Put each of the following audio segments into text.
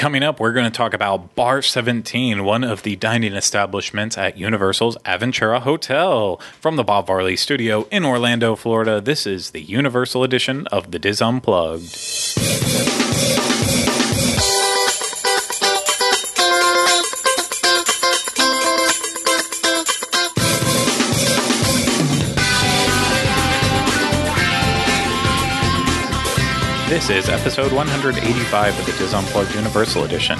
Coming up, we're going to talk about Bar 17, one of the dining establishments at Universal's Aventura Hotel. From the Bob Varley studio in Orlando, Florida, this is the Universal edition of the Dis Unplugged. This is episode 185 of the Dis Unplugged Universal Edition.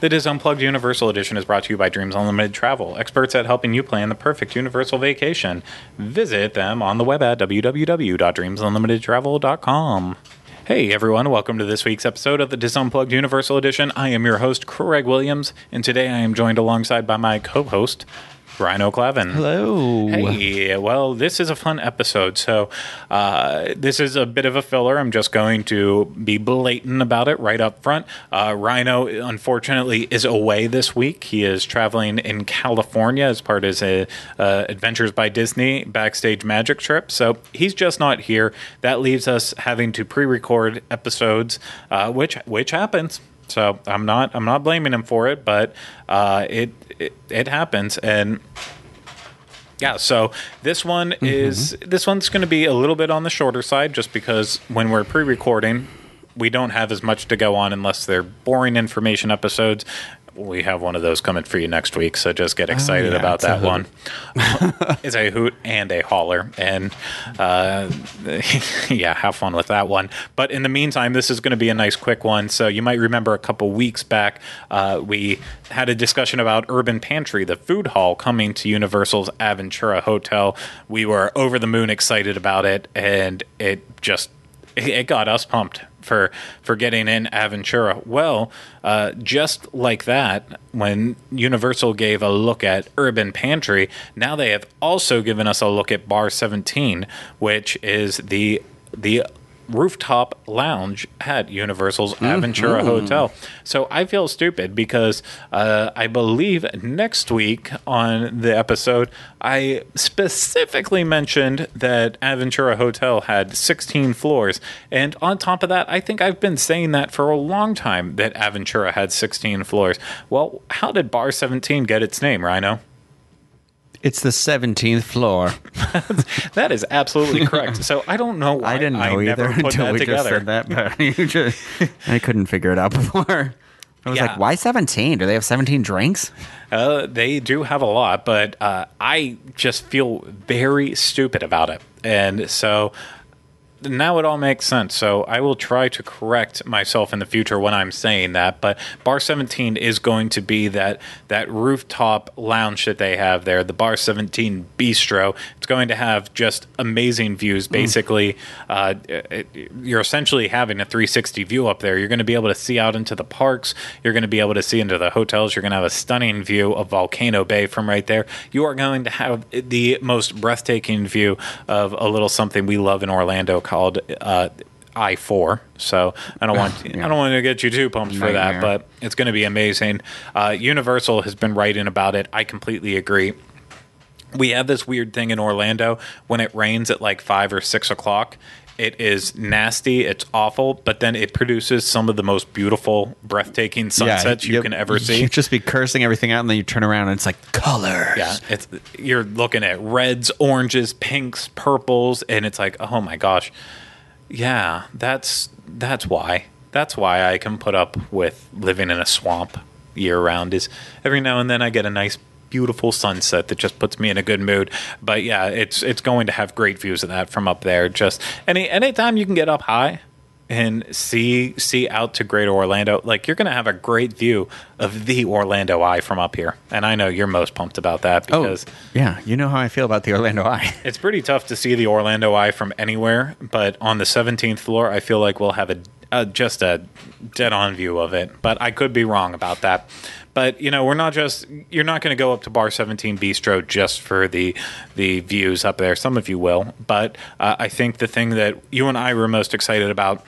The Dis Unplugged Universal Edition is brought to you by Dreams Unlimited Travel, experts at helping you plan the perfect universal vacation. Visit them on the web at www.dreamsunlimitedtravel.com. Hey everyone, welcome to this week's episode of the Dis Unplugged Universal Edition. I am your host, Craig Williams, and today I am joined alongside by my co host, Rhino Clavin. Hello. Hey, well, this is a fun episode. So, uh, this is a bit of a filler. I'm just going to be blatant about it right up front. Uh, Rhino, unfortunately, is away this week. He is traveling in California as part of his uh, Adventures by Disney backstage magic trip. So, he's just not here. That leaves us having to pre record episodes, uh, which, which happens. So I'm not I'm not blaming him for it, but uh, it, it it happens and. Yeah, so this one Mm-hmm. is this one's going to be a little bit on the shorter side, just because when we're pre-recording, we don't have as much to go on unless they're boring information episodes. We have one of those coming for you next week, so just get excited Oh, yeah, about that one. it's a hoot and a holler, and uh, yeah, have fun with that one. But in the meantime, this is going to be a nice quick one. So you might remember a couple weeks back, uh, we had a discussion about Urban Pantry, the food hall coming to Universal's Aventura Hotel. We were over the moon excited about it, and it just it got us pumped for for getting in Aventura. Well, uh, just like that, when Universal gave a look at Urban Pantry, now they have also given us a look at Bar 17, which is the the rooftop lounge at Universal's Aventura Hotel. So I feel stupid because uh, I believe next week on the episode, I specifically mentioned that Aventura Hotel had 16 floors. And on top of that, I think I've been saying that for a long time that Aventura had 16 floors. Well, how did Bar 17 get its name, Rhino? It's the 17th floor. That is absolutely correct. So I don't know why I didn't know never either until we together. just said that, but you just, I couldn't figure it out before. I was Yeah. like, why 17? Do they have 17 drinks? Uh, they do have a lot, but uh, I just feel very stupid about it. And so now it all makes sense. So I will try to correct myself in the future when I'm saying that. But Bar 17 is going to be that that rooftop lounge that they have there, the Bar 17 Bistro. It's going to have just amazing views. Basically, uh, it, you're essentially having a 360 view up there. You're going to be able to see out into the parks. You're going to be able to see into the hotels. You're going to have a stunning view of Volcano Bay from right there. You are going to have the most breathtaking view of a little something we love in Orlando called uh, I four. So I don't want I don't want to get you too pumped for that, but it's going to be amazing. Uh, Universal has been writing about it. I completely agree. We have this weird thing in Orlando when it rains at like five or six o'clock. It is nasty. It's awful, but then it produces some of the most beautiful, breathtaking sunsets you yep. can ever see. You just be cursing everything out, and then you turn around and it's like colors. Yeah, it's you're looking at reds, oranges, pinks, purples, and it's like, oh my gosh, yeah, that's that's why. That's why I can put up with living in a swamp year round. Is every now and then I get a nice, beautiful sunset that just puts me in a good mood. But yeah, it's it's going to have great views of that from up there. Just any anytime you can get up high and see see out to Greater Orlando, like you're going to have a great view of the Orlando Eye from up here. And I know you're most pumped about that Oh, because yeah. You know how I feel about the Orlando Eye. it's pretty tough to see the Orlando Eye from anywhere. But on the 17th floor, I feel like we'll have a, a just a dead on view of it. But I could be wrong about that. But you know, we're not just you're not going to go up to Bar 17 Bistro just for the the views up there. Some of you will, but uh, I think the thing that you and I were most excited about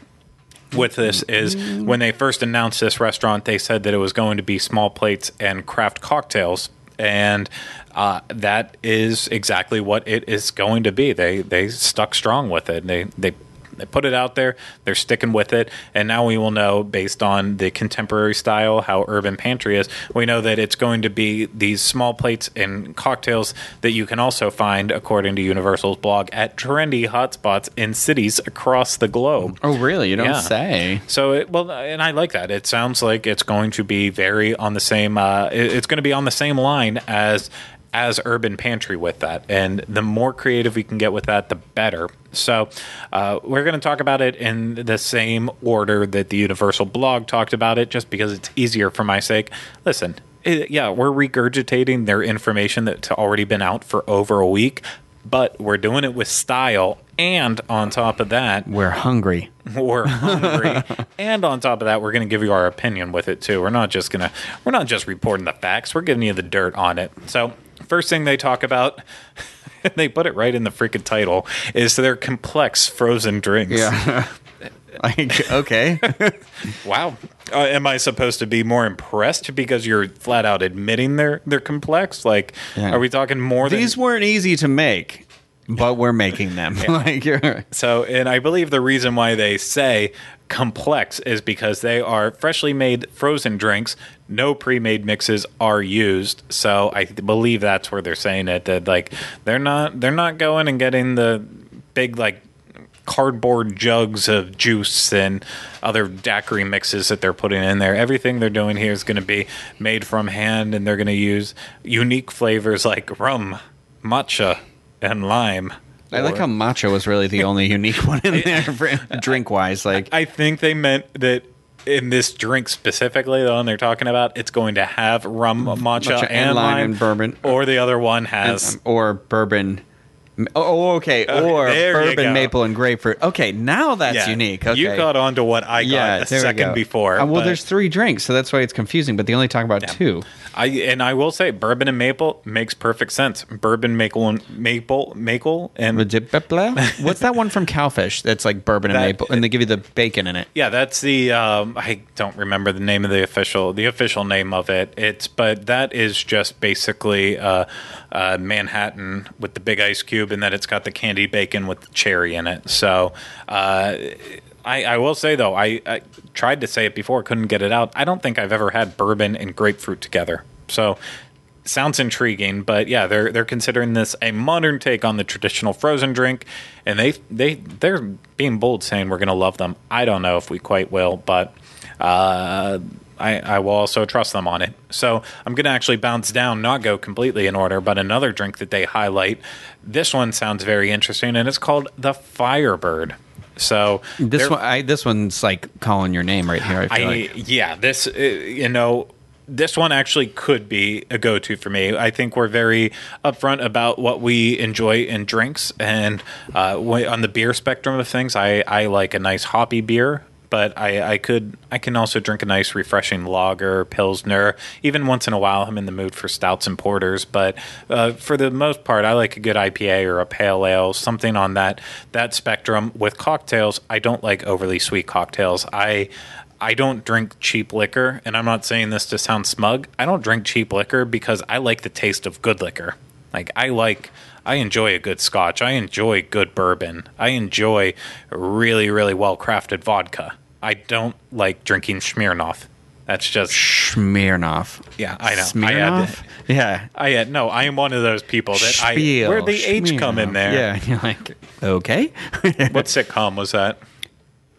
with this is when they first announced this restaurant, they said that it was going to be small plates and craft cocktails, and uh, that is exactly what it is going to be. They they stuck strong with it. They they They put it out there. They're sticking with it, and now we will know based on the contemporary style how Urban Pantry is. We know that it's going to be these small plates and cocktails that you can also find, according to Universal's blog, at trendy hotspots in cities across the globe. Oh, really? You don't Yeah. say. So, it, well, and I like that. It sounds like it's going to be very on the same. Uh, it- it's going to be on the same line as as Urban Pantry with that, and the more creative we can get with that, the better. So, uh, we're going to talk about it in the same order that the Universal blog talked about it, just because it's easier for my sake. Listen. It, yeah, we're regurgitating their information that's already been out for over a week, but we're doing it with style. And on top of that, We're hungry. we're hungry and on top of that we're going to give you our opinion with it too we're not just going to we're not just reporting the facts we're giving you the dirt on it so first thing they talk about they put it right in the freaking title is their complex frozen drinks Yeah. like, okay. wow uh, am i supposed to be more impressed because you're flat out admitting they're they're complex like Yeah. are we talking more than These weren't easy to make, but we're making them. like, you're, So, and I believe the reason why they say complex is because they are freshly made frozen drinks. No pre-made mixes are used. So, I believe that's where they're saying it. That like they're not they're not going and getting the big like cardboard jugs of juice and other daiquiri mixes that they're putting in there. Everything they're doing here is going to be made from hand, and they're going to use unique flavors like rum, matcha, and lime. I like how matcha was really the only unique one in there drink wise. Like, I think they meant that in this drink specifically, the one they're talking about, it's going to have rum, matcha, Matcha and, and lime lime, and bourbon. or the other one has. Um, or bourbon. Oh, okay. Or there you bourbon, maple, and grapefruit. Okay, now that's yeah, unique. Okay. You caught on to what I got yeah, a we second before. Uh, well, but there's three drinks, so that's why it's confusing. But they only talk about two. I and I will say bourbon and maple makes perfect sense. Bourbon, maple, and maple, maple, and What's that one from Cowfish? That's like bourbon and That- maple, and they give you the bacon in it. Yeah, that's the um, I don't remember the name of the official the official name of it. It's but that is just basically uh, uh, Manhattan with the big ice cube, and then it's got the candy bacon with the cherry in it. So uh, I, I will say though, I, I tried to say it before, couldn't get it out. I don't think I've ever had bourbon and grapefruit together. So sounds intriguing, but yeah, they're they're considering this a modern take on the traditional frozen drink, and they they they're being bold, saying we're going to love them. I don't know if we quite will, but uh, I I will also trust them on it. So I'm going to actually bounce down, not go completely in order, but another drink that they highlight. This one sounds very interesting, and it's called the Firebird. So This one, I, this one's like calling your name right here. I feel I like. yeah, this uh, you know this one actually could be a go-to for me. I think we're very upfront about what we enjoy in drinks, and uh, on the beer spectrum of things, I I like a nice hoppy beer. But I, I could I can also drink a nice refreshing lager, pilsner. Even once in a while, I'm in the mood for stouts and porters. But uh, for the most part, I like a good IPA or a pale ale, something on that that spectrum. With cocktails, I don't like overly sweet cocktails. I I don't drink cheap liquor, and I'm not saying this to sound smug. I don't drink cheap liquor because I like the taste of good liquor. Like I like I enjoy a good scotch. I enjoy good bourbon. I enjoy really really well crafted vodka. I don't like drinking Smirnoff. That's just Smirnoff. Yeah, I know. I Smirnoff? had- yeah. I uh, no. I am one of those people that Spiel. I where the H come in there. Yeah. You're like, okay. What sitcom was that?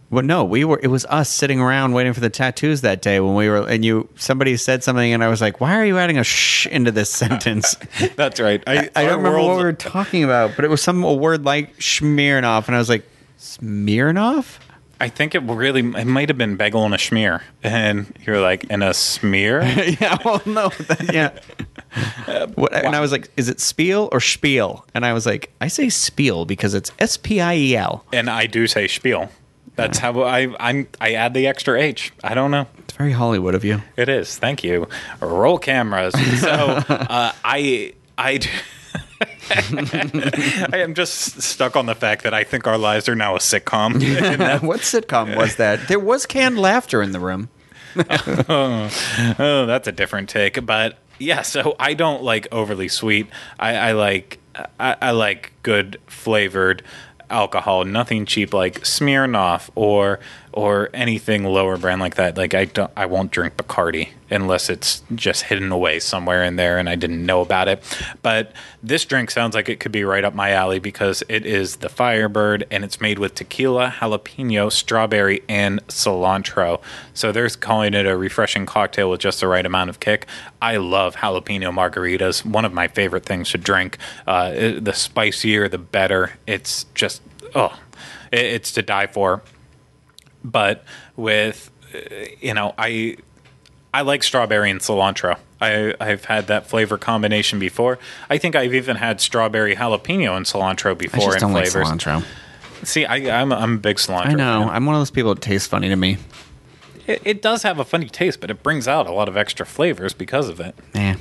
Well, no, we were. It was us sitting around waiting for the tattoos that day when we were, and you somebody said something, and I was like, "Why are you adding a shh into this sentence?" That's right. I, I don't remember what we were talking about, but it was some a word like Smirnoff, and I was like, "Smirnoff." I think it really it might have been bagel and a schmear, and you're like in a smear. yeah, well, no, that, yeah. What, and I was like, "Is it spiel or spiel?" And I was like, "I say spiel because it's S P I E L." and I do say spiel. That's how I I'm I add the extra H. I don't know. It's very Hollywood of you. It is. Thank you. Roll cameras. So uh, I I. I am just stuck on the fact that I think our lives are now a sitcom. What sitcom was that? There was canned laughter in the room. oh, that's a different take. But yeah, so I don't like overly sweet. I, I like I, I like good flavored. Alcohol, nothing cheap like Smirnoff or or anything lower brand like that. Like I don't, I won't drink Bacardi unless it's just hidden away somewhere in there and I didn't know about it. But this drink sounds like it could be right up my alley because it is the Firebird and it's made with tequila, jalapeno, strawberry, and cilantro. So they're calling it a refreshing cocktail with just the right amount of kick. I love jalapeno margaritas. One of my favorite things to drink. Uh, the spicier, the better. It's just oh, it's to die for but with you know i i like strawberry and cilantro i i've had that flavor combination before i think i've even had strawberry jalapeno and cilantro before. I just in don't like cilantro. see i i'm, I'm a big cilantro I know. fan. I'm one of those people that tastes funny to me. It, it does have a funny taste but it brings out a lot of extra flavors because of it Yeah.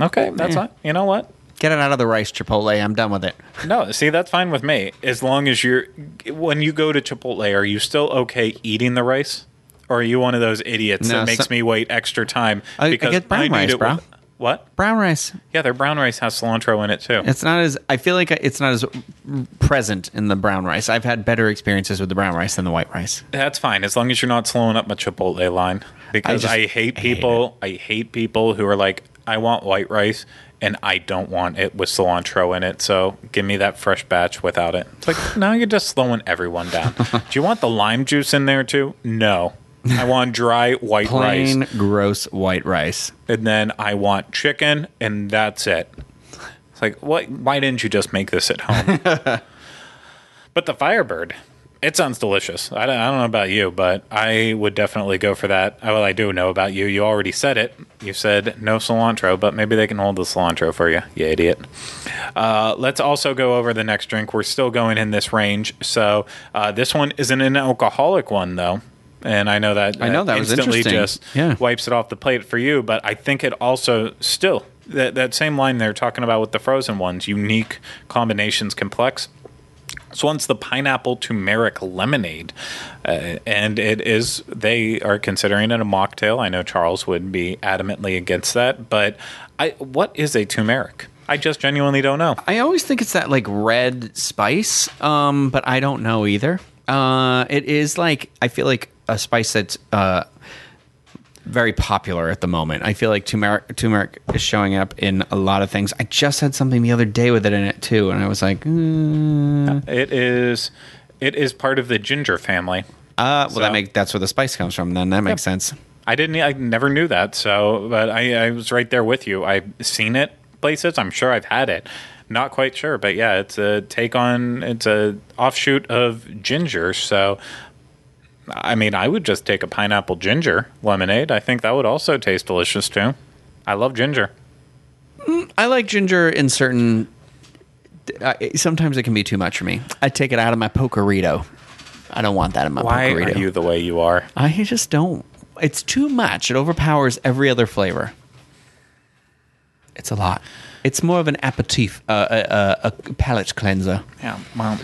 okay that's Yeah. fine you know what Get it out of the rice, Chipotle. I'm done with it. No, see, that's fine with me. As long as you're, when you go to Chipotle, are you still okay eating the rice? Or are you one of those idiots No, that makes so- me wait extra time? I- I get brown need rice, bro. with- what? Brown rice. Yeah, their brown rice has cilantro in it too. It's not as. I feel like it's not as present in the brown rice. I've had better experiences with the brown rice than the white rice. That's fine as long as you're not slowing up my Chipotle line. Because just- I, hate I hate people. I hate people who are like, I want white rice and I don't want it with cilantro in it. So give me that fresh batch without it. It's like, now you're just slowing everyone down. Do you want the lime juice in there too? No. I want dry white Plain, rice. gross white rice. And then I want chicken and that's it. It's like, what? Why didn't you just make this at home? but the Firebird, it sounds delicious. I don't, I don't know about you, but I would definitely go for that. Well, I do know about you. You already said it. You said no cilantro, but maybe they can hold the cilantro for you, you idiot. Uh, let's also go over the next drink. We're still going in this range. So uh, this one isn't an alcoholic one, though. And I know that I know, that was instantly just Yeah. wipes it off the plate for you, but I think it also still that that same line they're talking about with the frozen ones, unique combinations, complex. This one's the pineapple turmeric lemonade, uh, and it is. They are considering it a mocktail. I know Charles would be adamantly against that, but I. What is a turmeric? I just genuinely don't know. I always think it's that like red spice, um, but I don't know either. Uh, it is like I feel like a spice that's uh, very popular at the moment. I feel like turmeric turmeric is showing up in a lot of things. I just had something the other day with it in it too, and I was like, mm. It is. It is part of the ginger family. uh, well, So- that make that's where the spice comes from. Then that makes sense. I didn't. I never knew that. So, but I, I was right there with you. I've seen it places. I'm sure I've had it. Not quite sure, but yeah, it's a take on. It's a offshoot of ginger. So, I mean, I would just take a pineapple ginger lemonade. I think that would also taste delicious too. I love ginger. I like ginger in certain. Uh, sometimes it can be too much for me. I take it out of my pokerito. I don't want that in my Why pokerito. are you the way you are? I just don't. It's too much. It overpowers every other flavor. It's a lot. It's more of an aperitif, uh, a, a, a palate cleanser. Yeah, well,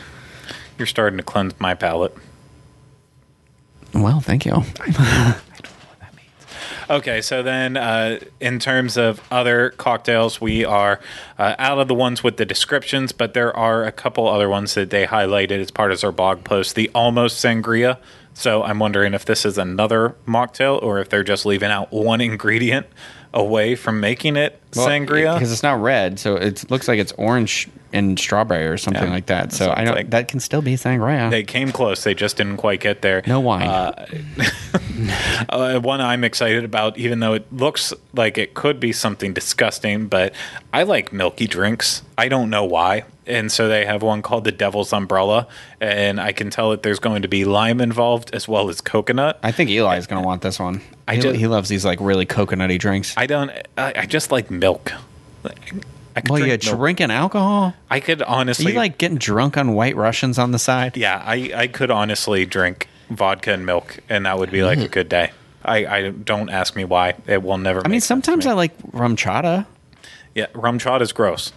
you're starting to cleanse my palate. Well, thank you. Okay, so then uh, in terms of other cocktails, we are uh, out of the ones with the descriptions, but there are a couple other ones that they highlighted as part of their blog post. The almost sangria. So I'm wondering if this is another mocktail or if they're just leaving out one ingredient away from making it sangria. because it's not red, so it looks like it's orange and strawberry or something Yeah, like that. So sounds I don't. like- that can still be sangria. They came close. They just didn't quite get there. no wine. Uh, one I'm excited about, even though it looks like it could be something disgusting, but I like milky drinks. I don't know why. And so they have one called the Devil's Umbrella, and I can tell that there's going to be lime involved as well as coconut. I think Eli is going to want this one. I he, just- he loves these like really coconutty drinks. I don't. I, I just like milk. I well, drink milk. drinking alcohol? I could Are honestly you like getting drunk on White Russians on the side? Yeah, I, I could honestly drink vodka and milk, and that would be like a good day. I, I don't ask me why. It will never. I mean, sometimes I like RumChata. yeah, RumChata is gross.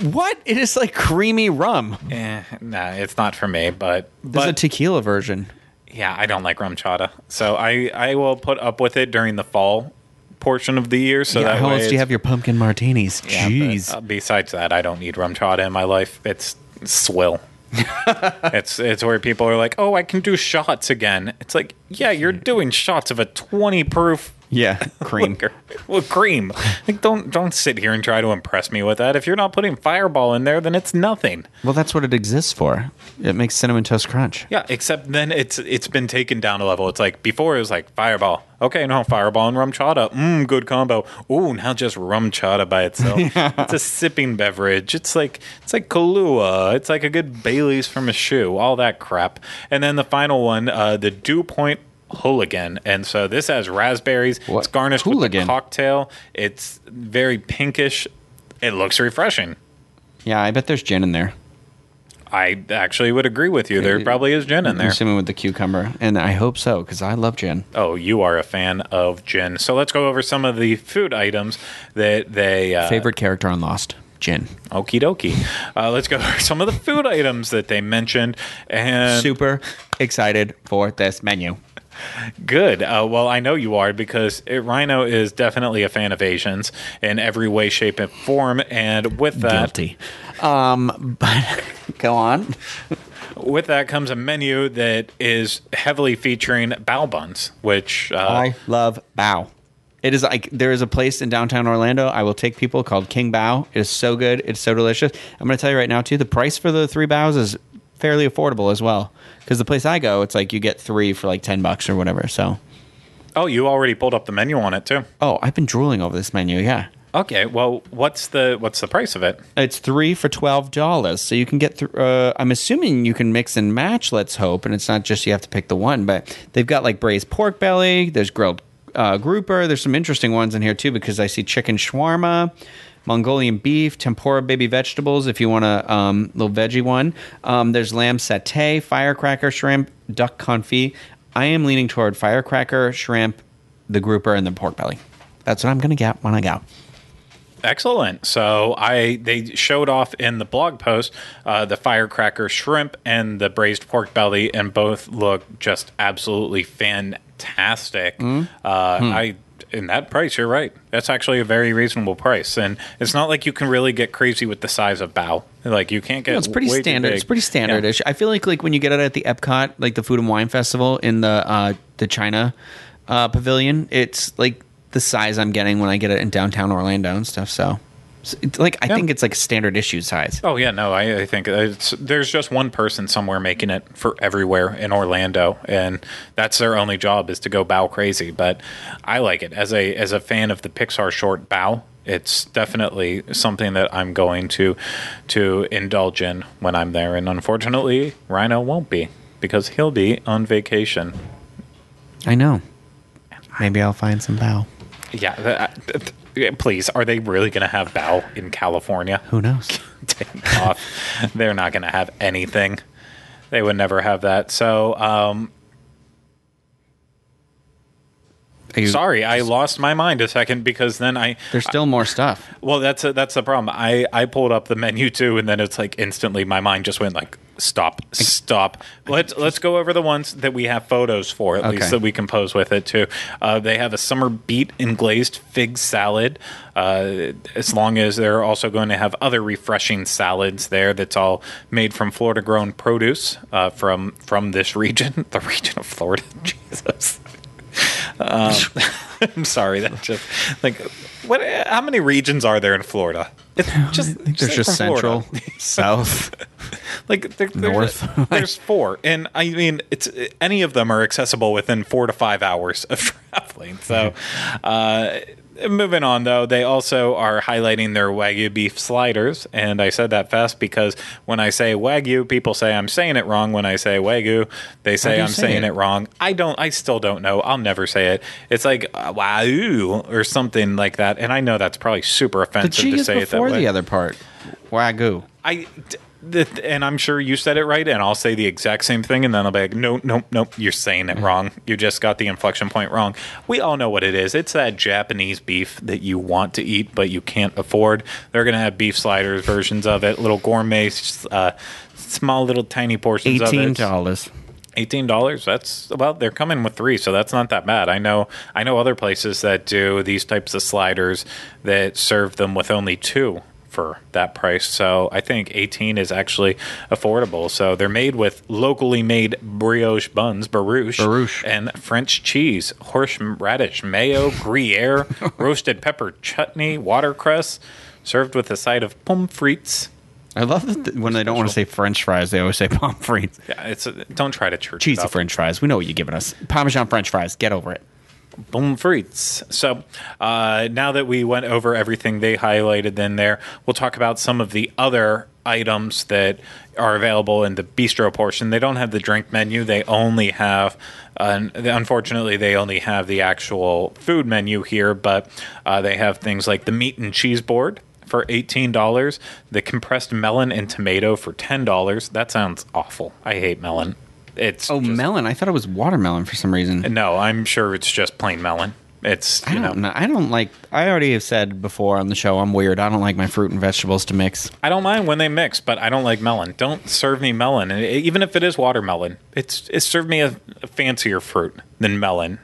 What? It is like creamy rum. Eh, nah, it's not for me. But There's but a tequila version. Yeah, I don't like RumChata, so I I will put up with it during the fall portion of the year. So yeah, that how way else do you have your pumpkin martinis? yeah, but, Jeez. uh, besides that, I don't need RumChata in my life. It's swill. it's it's where people are like, "Oh, I can do shots again." It's like, "Yeah, you're doing shots of a 20 proof Yeah, cream. with cream." Like don't don't sit here and try to impress me with that. If you're not putting Fireball in there, then it's nothing. well, that's what it exists for. It makes cinnamon toast crunch. Yeah, except then it's it's been taken down a level. It's like before it was like Fireball. Okay, no, Fireball and RumChata. Mmm, good combo. Ooh, now just RumChata by itself. It's a sipping beverage. It's like it's like Kahlua. It's like a good Bailey's from a shoe. All that crap. And then the final one, uh, the Dew Point Hooligan. And so this has raspberries. What? It's garnished with Hooligan? a cocktail. It's very pinkish. It looks refreshing. Yeah, I bet there's gin in there. I actually would agree with you. There probably is gin in there. I'm assuming with the cucumber, and I hope so because I love gin. Oh, you are a fan of gin. So let's go over some of the food items that they uh, Favorite character on Lost? Gin. Okie dokie. Uh, let's go over some of the food items that they mentioned. And Super excited for this menu. Good. Uh, well, I know you are because it, Rhino is definitely a fan of Asians in every way, shape, and form. And with that, Guilty. Um, but go on. with that comes a menu that is heavily featuring bao buns, which uh, I love Bao. It is like there is a place in downtown Orlando. I will take people called King Bao. It is so good. It's so delicious. I'm going to tell you right now too. The price for the three baos is fairly affordable as well. Because the place I go, it's like you get three for like ten bucks or whatever. So, oh, you already pulled up the menu on it too. oh, I've been drooling over this menu. Yeah, Okay, well, what's the what's the price of it? it's three for twelve dollars. So you can get. Th- uh, I'm assuming you can mix and match. Let's hope, and it's not just you have to pick the one. But they've got like braised pork belly. There's grilled uh, grouper. There's some interesting ones in here too because I see chicken shawarma. Mongolian beef, tempura baby vegetables. If you want a um, little veggie one, um, there's lamb satay, firecracker shrimp, duck confit. I am leaning toward firecracker shrimp, the grouper, and the pork belly. That's what I'm gonna get when I go. Excellent. So I they showed off in the blog post uh, the firecracker shrimp and the braised pork belly, and both look just absolutely fantastic. Uh, I in that price, you're right. That's actually a very reasonable price, and it's not like you can really get crazy with the size of bao. Like you can't get. No, it's pretty standard. It's pretty standardish. I feel like like when you get it at the Epcot, like the Food and Wine Festival in the uh, the China uh, Pavilion, it's like the size I'm getting when I get it in downtown Orlando and stuff. So it's like I Yeah. think it's like standard issue size. Oh yeah, no, I, I think uh, it's, there's just one person somewhere making it for everywhere in Orlando, and that's their only job is to go bao crazy. But I like it as a as a fan of the Pixar short Bao. It's definitely something that I'm going to to indulge in when I'm there, and unfortunately, Rhino won't be because he'll be on vacation. I know. Maybe I'll find some bao. Yeah, please, are they really going to have bao in California? Who knows? take off. They're not going to have anything. They would never have that. So, um, sorry, I lost my mind a second because then I. There's still more stuff. Well, that's a, that's the problem. I I pulled up the menu too, and then it's like instantly my mind just went like stop, stop. Let's let's go over the ones that we have photos for at Okay. least that we can pose with it too. Uh, they have a summer beet and glazed fig salad. Uh, as long as they're also going to have other refreshing salads there. That's all made from Florida grown produce uh, from from this region, the region of Florida. Jesus. Um, I'm sorry. That just like what? How many regions are there in Florida? It's just There's just from Florida. central, south. like there, there's, North. There's four, and I mean, it's any of them are accessible within four to five hours of traveling. So, uh, moving on though, they also are highlighting their wagyu beef sliders, and I said that fast because when I say wagyu, people say I'm saying it wrong. When I say wagyu, they say I'm say saying it? it wrong. I don't. I still don't know. I'll never say it. It's like uh, wow or something like that, and I know that's probably super offensive to say it that before way. the other part. Wagyu. I, the, and I'm sure you said it right, and I'll say the exact same thing, and then I'll be like, no, no, no, you're saying it wrong. You just got the inflection point wrong. We all know what it is. It's that Japanese beef that you want to eat, but you can't afford. They're going to have beef sliders versions of it, little gourmet, uh, small little tiny portions of Eighteen it. dollars. Eighteen dollars. That's well, they're coming with three, so that's not that bad. I know. I know other places that do these types of sliders that serve them with only two for that price. So I think 18 is actually affordable. So they're made with locally made brioche buns, barouche, Barouche. and French cheese, horseradish mayo, Gruyere, roasted pepper chutney, watercress, served with a side of pommes frites. I love that th- when they don't want to say French fries, they always say pommes frites. Yeah, it's a, don't try to church Cheesy. French fries. We know what you're giving us. Parmesan French fries. Get over it. Boom frites. So uh, now that we went over everything they highlighted in there, we'll talk about some of the other items that are available in the bistro portion. They don't have the drink menu. They only have, uh, unfortunately, they only have the actual food menu here, but uh, they have things like the meat and cheese board for $18, the compressed melon and tomato for $10. That sounds awful. I hate melon. It's Oh, just- melon. I thought it was watermelon for some reason. no, I'm sure it's just plain melon. It's I you know don't know. I don't like. I already have said before on the show. I'm weird. I don't like my fruit and vegetables to mix. I don't mind when they mix, but I don't like melon. Don't serve me melon, and it- even if it is watermelon, it's it's served me a, a fancier fruit than melon.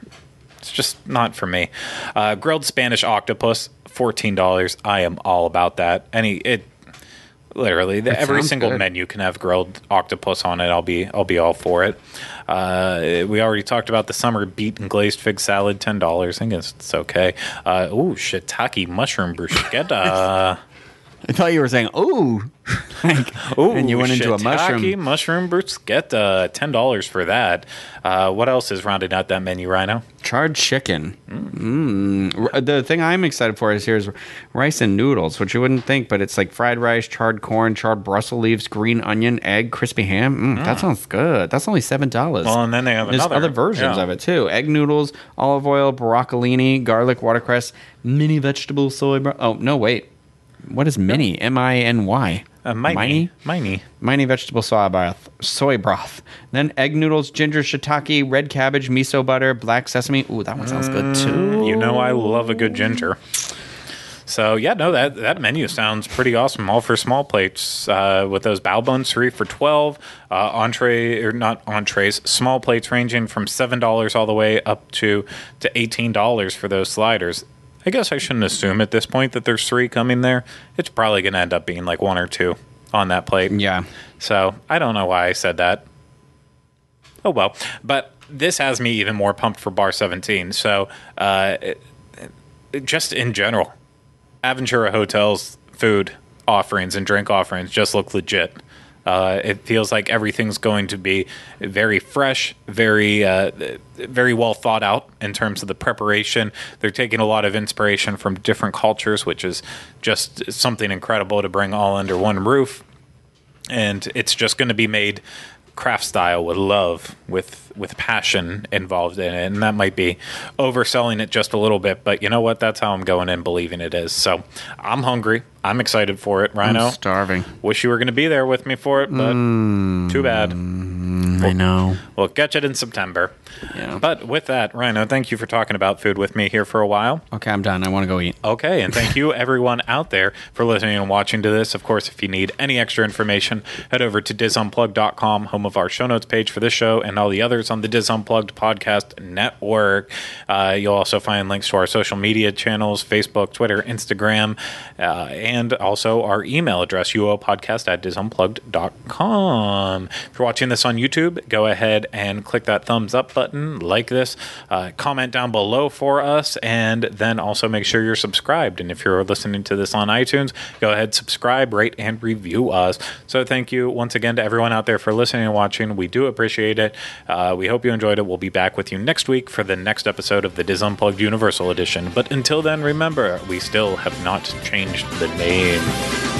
It's just not for me. Uh, grilled Spanish octopus, fourteen dollars. I am all about that. Any it. Literally, the, every single good. menu can have grilled octopus on it. I'll be, I'll be all for it. Uh, we already talked about the summer beet and glazed fig salad, ten dollars. I guess it's okay. Uh, ooh, shiitake mushroom bruschetta. I thought you were saying, "Oh," Ooh, and you went into a mushroom. mushroom bruschetta. Ten dollars for that. Uh, what else is rounding out that menu, Rhino? Charred chicken. Mm. R- The thing I'm excited for is here's rice and noodles, which you wouldn't think, but it's like fried rice, charred corn, charred Brussels leaves, green onion, egg, crispy ham. Mm, That sounds good. That's only seven dollars. Well, and then they have There's another other versions yeah. of it too: egg noodles, olive oil, broccolini, garlic, watercress, mini vegetable soy. Bro- oh no, wait. What is mini? M I N Y. Uh, Miney, Miney. Miney vegetable soy broth, soy broth. Then egg noodles, ginger, shiitake, red cabbage, miso butter, black sesame. Ooh, that one sounds good too. You know I love a good ginger. So yeah, no, that that menu sounds pretty awesome. All for small plates uh, with those bao buns, three for twelve. Uh, entree or not entrees, small plates ranging from seven dollars all the way up to to eighteen dollars for those sliders. I guess I shouldn't assume at this point that there's three coming there. It's probably going to end up being like one or two on that plate. Yeah. So I don't know why I said that. Oh well, but this has me even more pumped for Bar 17. So uh, it- it- just in general, Aventura Hotel's food offerings and drink offerings just look legit. Uh, it feels like everything's going to be very fresh, very, uh, very well thought out in terms of the preparation. They're taking a lot of inspiration from different cultures, which is just something incredible to bring all under one roof and it's just going to be made craft style with love with with passion involved in it. And that might be overselling it just a little bit but you know what? That's how i'm going in believing it is. So i'm hungry. I'm excited for it rhino. I'm starving. wish you were going to be there with me for it but hmm. too bad I know. we'll catch it in september Yeah. but with that rhino thank you for talking about food with me here for a while Okay, I'm done. I want to go eat. Okay, and thank you everyone out there for listening and watching to this. Of course, if you need any extra information, head over to disunplug.com, home of our show notes page for this show and all the others on the Dis Unplugged podcast network. Uh, you'll also find links to our social media channels Facebook, Twitter, Instagram, uh, and also our email address, uopodcast at disunplugged.com. If you're watching this on YouTube, go ahead and click that thumbs up button, like this, uh, comment down below for us, and then also make sure you're subscribed. And if you're listening to this on iTunes, go ahead, subscribe, rate, and review us. So thank you once again to everyone out there for listening and watching. We do appreciate it. Uh, we hope you enjoyed it. We'll be back with you next week for the next episode of the Dis Unplugged Universal Edition. But until then, remember, we still have not changed the name.